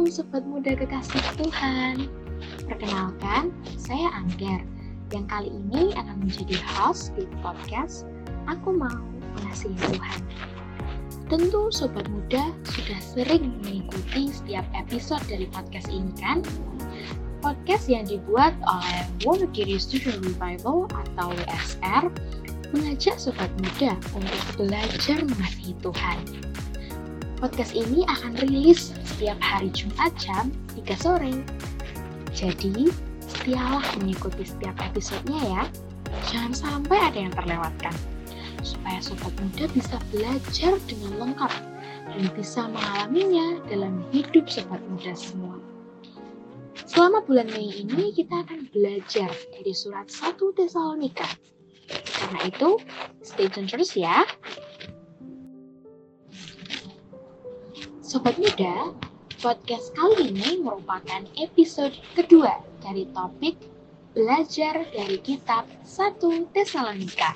Shalom Sobat Muda Kekasih Tuhan. Perkenalkan, saya Angger Yang kali ini akan menjadi host di podcast Aku Mau Mengasihi Tuhan. Tentu Sobat Muda sudah sering mengikuti setiap episode dari podcast ini kan? Podcast yang dibuat oleh Wonogiri Student Revival atau WSR mengajak Sobat Muda untuk belajar mengasihi Tuhan Podcast ini akan rilis setiap hari Jumat jam 3 sore. Jadi, setialah mengikuti setiap episodenya ya. Jangan sampai ada yang terlewatkan. Supaya sobat muda bisa belajar dengan lengkap dan bisa mengalaminya dalam hidup sobat muda semua. Selama bulan Mei ini kita akan belajar dari surat 1 Tesalonika. Karena itu, stay tune terus ya. Sobat Muda, podcast kali ini merupakan episode kedua dari topik Belajar dari Kitab 1 Tesalonika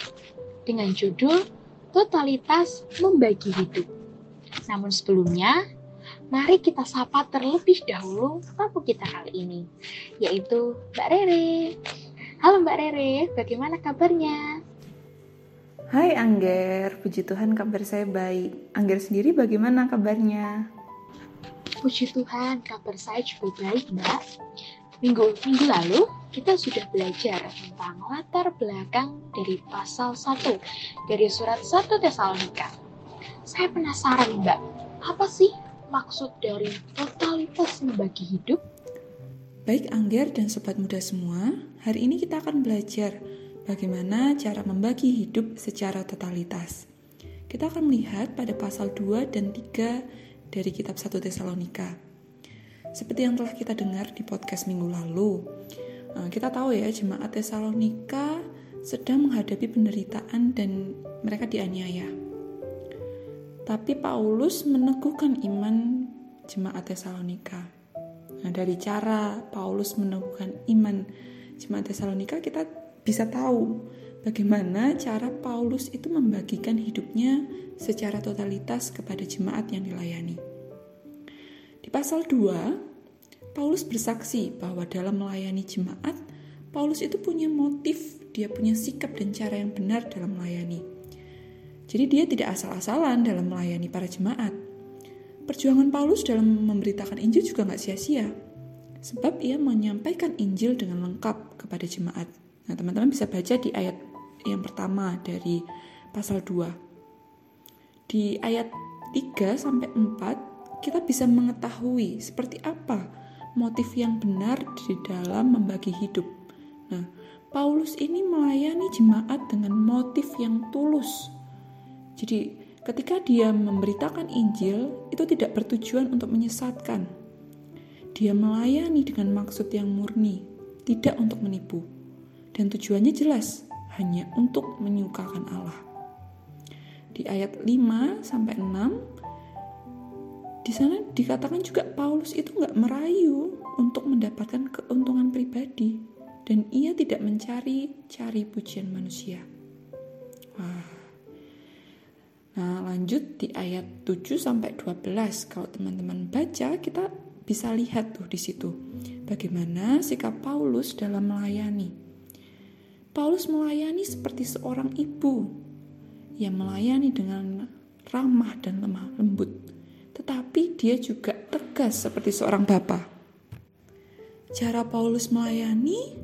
dengan judul Totalitas Membagi Hidup. Namun sebelumnya, mari kita sapa terlebih dahulu tamu kita kali ini, yaitu Mbak Rere. Halo Mbak Rere, bagaimana kabarnya? Hai Angger, puji Tuhan kabar saya baik. Angger sendiri bagaimana kabarnya? Puji Tuhan, kabar saya juga baik, Mbak. Minggu, minggu lalu, kita sudah belajar tentang latar belakang dari pasal 1 dari surat 1 Tesalonika. Saya penasaran, Mbak, apa sih maksud dari totalitas membagi hidup? Baik Angger dan sobat muda semua, hari ini kita akan belajar Bagaimana cara membagi hidup secara totalitas? Kita akan melihat pada pasal 2 dan 3 dari kitab 1 Tesalonika. Seperti yang telah kita dengar di podcast minggu lalu, eh, kita tahu ya jemaat Tesalonika sedang menghadapi penderitaan dan mereka dianiaya. Tapi Paulus meneguhkan iman jemaat Tesalonika. Nah, dari cara Paulus meneguhkan iman jemaat Tesalonika, kita bisa tahu bagaimana cara Paulus itu membagikan hidupnya secara totalitas kepada jemaat yang dilayani. Di pasal 2, Paulus bersaksi bahwa dalam melayani jemaat, Paulus itu punya motif, dia punya sikap dan cara yang benar dalam melayani. Jadi dia tidak asal-asalan dalam melayani para jemaat. Perjuangan Paulus dalam memberitakan Injil juga nggak sia-sia, sebab ia menyampaikan Injil dengan lengkap kepada jemaat. Nah, teman-teman bisa baca di ayat yang pertama dari pasal 2. Di ayat 3 sampai 4 kita bisa mengetahui seperti apa motif yang benar di dalam membagi hidup. Nah, Paulus ini melayani jemaat dengan motif yang tulus. Jadi, ketika dia memberitakan Injil, itu tidak bertujuan untuk menyesatkan. Dia melayani dengan maksud yang murni, tidak untuk menipu dan tujuannya jelas, hanya untuk menyukakan Allah. Di ayat 5 sampai 6 di sana dikatakan juga Paulus itu nggak merayu untuk mendapatkan keuntungan pribadi dan ia tidak mencari cari pujian manusia. Wah. Nah, lanjut di ayat 7 sampai 12 kalau teman-teman baca kita bisa lihat tuh di situ bagaimana sikap Paulus dalam melayani. Paulus melayani seperti seorang ibu yang melayani dengan ramah dan lemah lembut, tetapi dia juga tegas seperti seorang bapa. Cara Paulus melayani,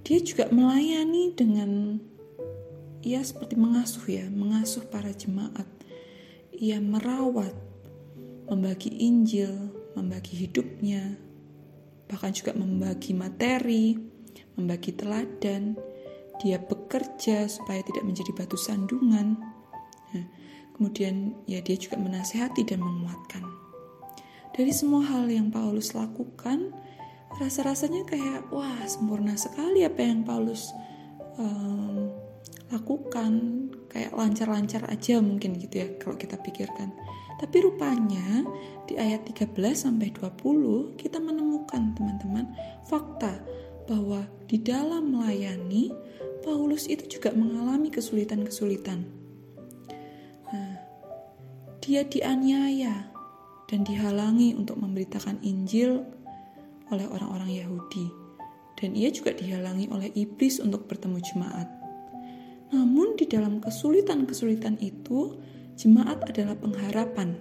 dia juga melayani dengan ia seperti mengasuh ya, mengasuh para jemaat. Ia merawat, membagi Injil, membagi hidupnya, bahkan juga membagi materi, membagi teladan, dia bekerja supaya tidak menjadi batu sandungan. Nah, kemudian ya dia juga menasehati dan menguatkan. Dari semua hal yang Paulus lakukan, rasa-rasanya kayak wah sempurna sekali apa yang Paulus um, lakukan, kayak lancar-lancar aja mungkin gitu ya kalau kita pikirkan. Tapi rupanya di ayat 13 sampai 20 kita menemukan teman-teman fakta bahwa di dalam melayani, Paulus itu juga mengalami kesulitan-kesulitan. Nah, dia dianiaya dan dihalangi untuk memberitakan Injil oleh orang-orang Yahudi. Dan ia juga dihalangi oleh iblis untuk bertemu jemaat. Namun di dalam kesulitan-kesulitan itu, jemaat adalah pengharapan.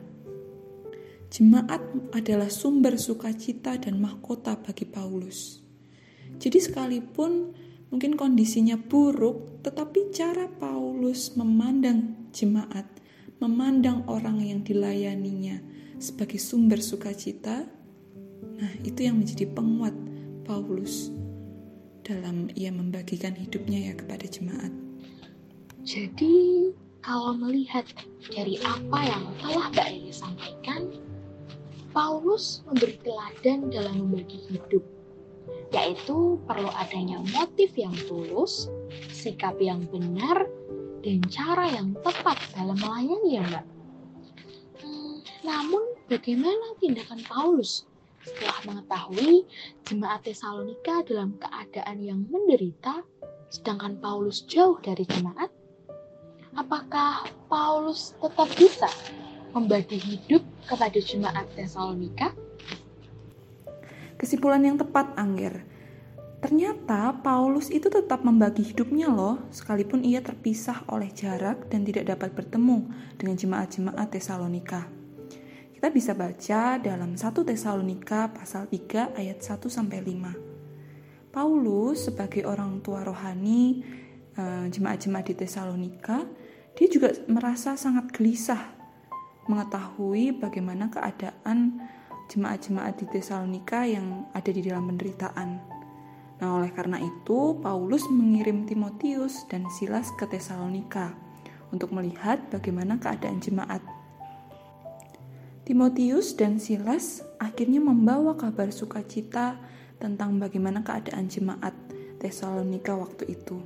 Jemaat adalah sumber sukacita dan mahkota bagi Paulus. Jadi sekalipun mungkin kondisinya buruk, tetapi cara Paulus memandang jemaat, memandang orang yang dilayaninya sebagai sumber sukacita, nah itu yang menjadi penguat Paulus dalam ia membagikan hidupnya ya kepada jemaat. Jadi kalau melihat dari apa yang telah Mbak Riri sampaikan, Paulus memberi teladan dalam membagi hidup, yaitu perlu adanya motif yang tulus, sikap yang benar, dan cara yang tepat dalam melayani ya Mbak. Hmm, namun bagaimana tindakan Paulus setelah mengetahui jemaat Tesalonika dalam keadaan yang menderita, sedangkan Paulus jauh dari jemaat, apakah Paulus tetap bisa membagi hidup kepada jemaat Tesalonika? Kesimpulan yang tepat, Angger. Ternyata Paulus itu tetap membagi hidupnya loh, sekalipun ia terpisah oleh jarak dan tidak dapat bertemu dengan jemaat-jemaat Tesalonika. Kita bisa baca dalam 1 Tesalonika pasal 3 ayat 1 sampai 5. Paulus sebagai orang tua rohani eh, jemaat-jemaat di Tesalonika, dia juga merasa sangat gelisah mengetahui bagaimana keadaan jemaat-jemaat di Tesalonika yang ada di dalam penderitaan. Nah, oleh karena itu, Paulus mengirim Timotius dan Silas ke Tesalonika untuk melihat bagaimana keadaan jemaat Timotius dan Silas akhirnya membawa kabar sukacita tentang bagaimana keadaan jemaat Tesalonika waktu itu,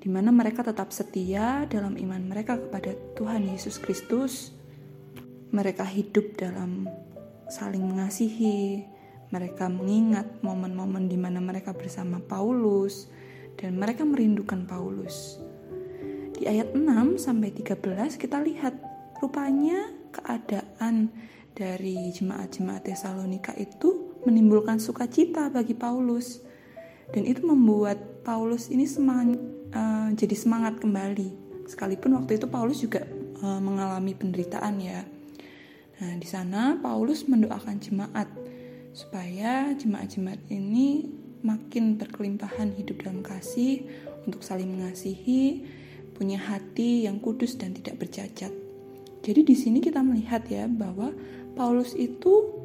di mana mereka tetap setia dalam iman mereka kepada Tuhan Yesus Kristus. Mereka hidup dalam saling mengasihi, mereka mengingat momen-momen di mana mereka bersama Paulus dan mereka merindukan Paulus. Di ayat 6 sampai 13 kita lihat rupanya keadaan dari jemaat-jemaat Tesalonika itu menimbulkan sukacita bagi Paulus. Dan itu membuat Paulus ini semangat, uh, jadi semangat kembali. Sekalipun waktu itu Paulus juga uh, mengalami penderitaan ya nah di sana Paulus mendoakan jemaat supaya jemaat-jemaat ini makin berkelimpahan hidup dalam kasih untuk saling mengasihi punya hati yang kudus dan tidak bercacat jadi di sini kita melihat ya bahwa Paulus itu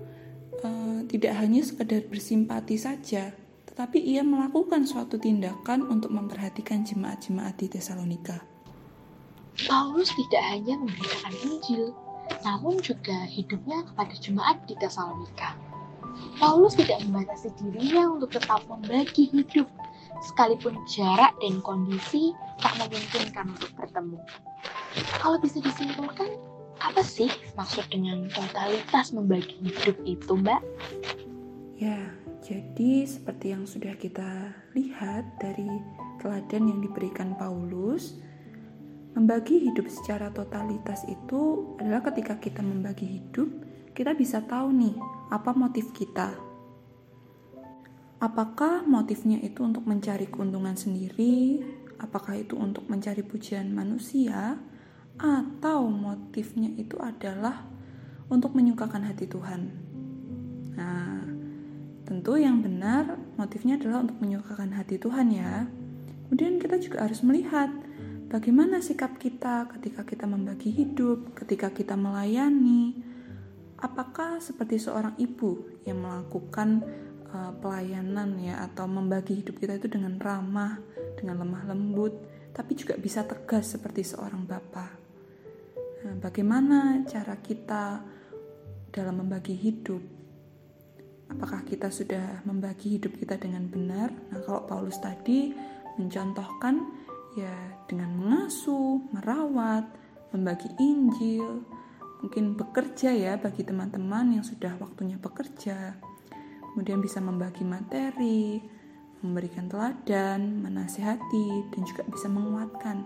uh, tidak hanya sekedar bersimpati saja, tetapi ia melakukan suatu tindakan untuk memperhatikan jemaat-jemaat di Tesalonika. Paulus tidak hanya memberitakan Injil, namun juga hidupnya kepada jemaat di Tesalonika. Paulus tidak membatasi dirinya untuk tetap membagi hidup, sekalipun jarak dan kondisi tak memungkinkan untuk bertemu. Kalau bisa disimpulkan, apa sih maksud dengan totalitas membagi hidup itu, Mbak? Ya, jadi seperti yang sudah kita lihat dari teladan yang diberikan Paulus, membagi hidup secara totalitas itu adalah ketika kita membagi hidup, kita bisa tahu nih apa motif kita. Apakah motifnya itu untuk mencari keuntungan sendiri? Apakah itu untuk mencari pujian manusia? atau motifnya itu adalah untuk menyukakan hati Tuhan. Nah, tentu yang benar motifnya adalah untuk menyukakan hati Tuhan ya. Kemudian kita juga harus melihat bagaimana sikap kita ketika kita membagi hidup, ketika kita melayani. Apakah seperti seorang ibu yang melakukan uh, pelayanan ya atau membagi hidup kita itu dengan ramah, dengan lemah lembut, tapi juga bisa tegas seperti seorang bapak. Nah, bagaimana cara kita dalam membagi hidup? Apakah kita sudah membagi hidup kita dengan benar? Nah, kalau Paulus tadi mencontohkan ya dengan mengasuh, merawat, membagi Injil, mungkin bekerja ya bagi teman-teman yang sudah waktunya bekerja. Kemudian bisa membagi materi, memberikan teladan, menasihati, dan juga bisa menguatkan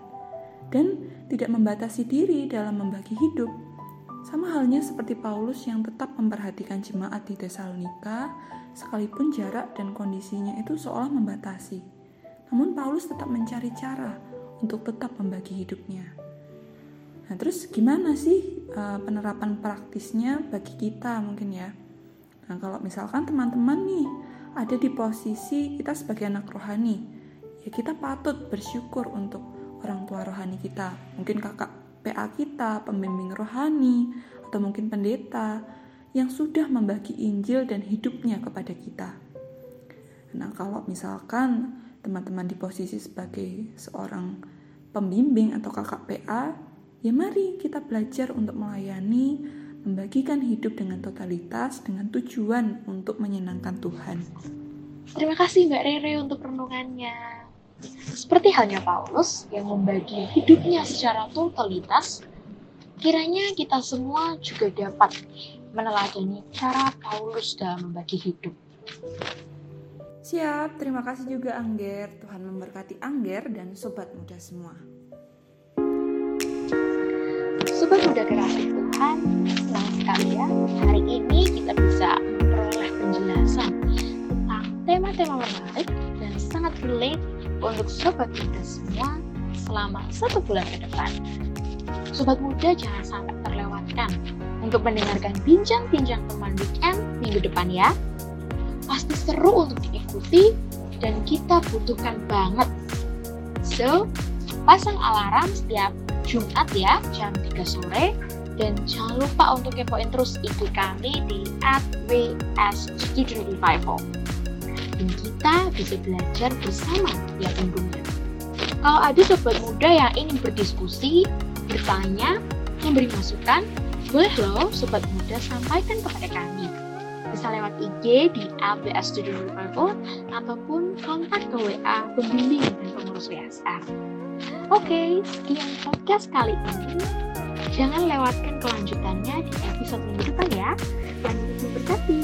dan tidak membatasi diri dalam membagi hidup. Sama halnya seperti Paulus yang tetap memperhatikan jemaat di Tesalonika, sekalipun jarak dan kondisinya itu seolah membatasi. Namun Paulus tetap mencari cara untuk tetap membagi hidupnya. Nah, terus gimana sih uh, penerapan praktisnya bagi kita mungkin ya? Nah, kalau misalkan teman-teman nih ada di posisi kita sebagai anak rohani, ya kita patut bersyukur untuk orang tua rohani kita. Mungkin kakak PA kita, pembimbing rohani, atau mungkin pendeta yang sudah membagi Injil dan hidupnya kepada kita. Nah, kalau misalkan teman-teman di posisi sebagai seorang pembimbing atau kakak PA, ya mari kita belajar untuk melayani, membagikan hidup dengan totalitas dengan tujuan untuk menyenangkan Tuhan. Terima kasih Mbak Rere untuk renungannya. Seperti halnya Paulus yang membagi hidupnya secara totalitas, kiranya kita semua juga dapat meneladani cara Paulus dalam membagi hidup. Siap, terima kasih juga Angger. Tuhan memberkati Angger dan sobat muda semua. Sobat muda kerasih Tuhan, senang sekali ya hari ini kita bisa memperoleh penjelasan tentang tema-tema menarik dan sangat relate untuk sobat muda semua selama satu bulan ke depan. Sobat muda jangan sampai terlewatkan untuk mendengarkan bincang-bincang teman weekend minggu depan ya. Pasti seru untuk diikuti dan kita butuhkan banget. So, pasang alarm setiap Jumat ya, jam 3 sore. Dan jangan lupa untuk kepoin terus IG kami di WS Student Revival dan kita bisa belajar bersama ya tentunya. Kalau ada sobat muda yang ingin berdiskusi, bertanya, memberi masukan, boleh loh sobat muda sampaikan kepada kami. Bisa lewat IG di LBS Studio Revival ataupun kontak ke WA pembimbing dan pengurus WSR. Oke, sekian podcast kali ini. Jangan lewatkan kelanjutannya di episode minggu depan ya. Dan berkati.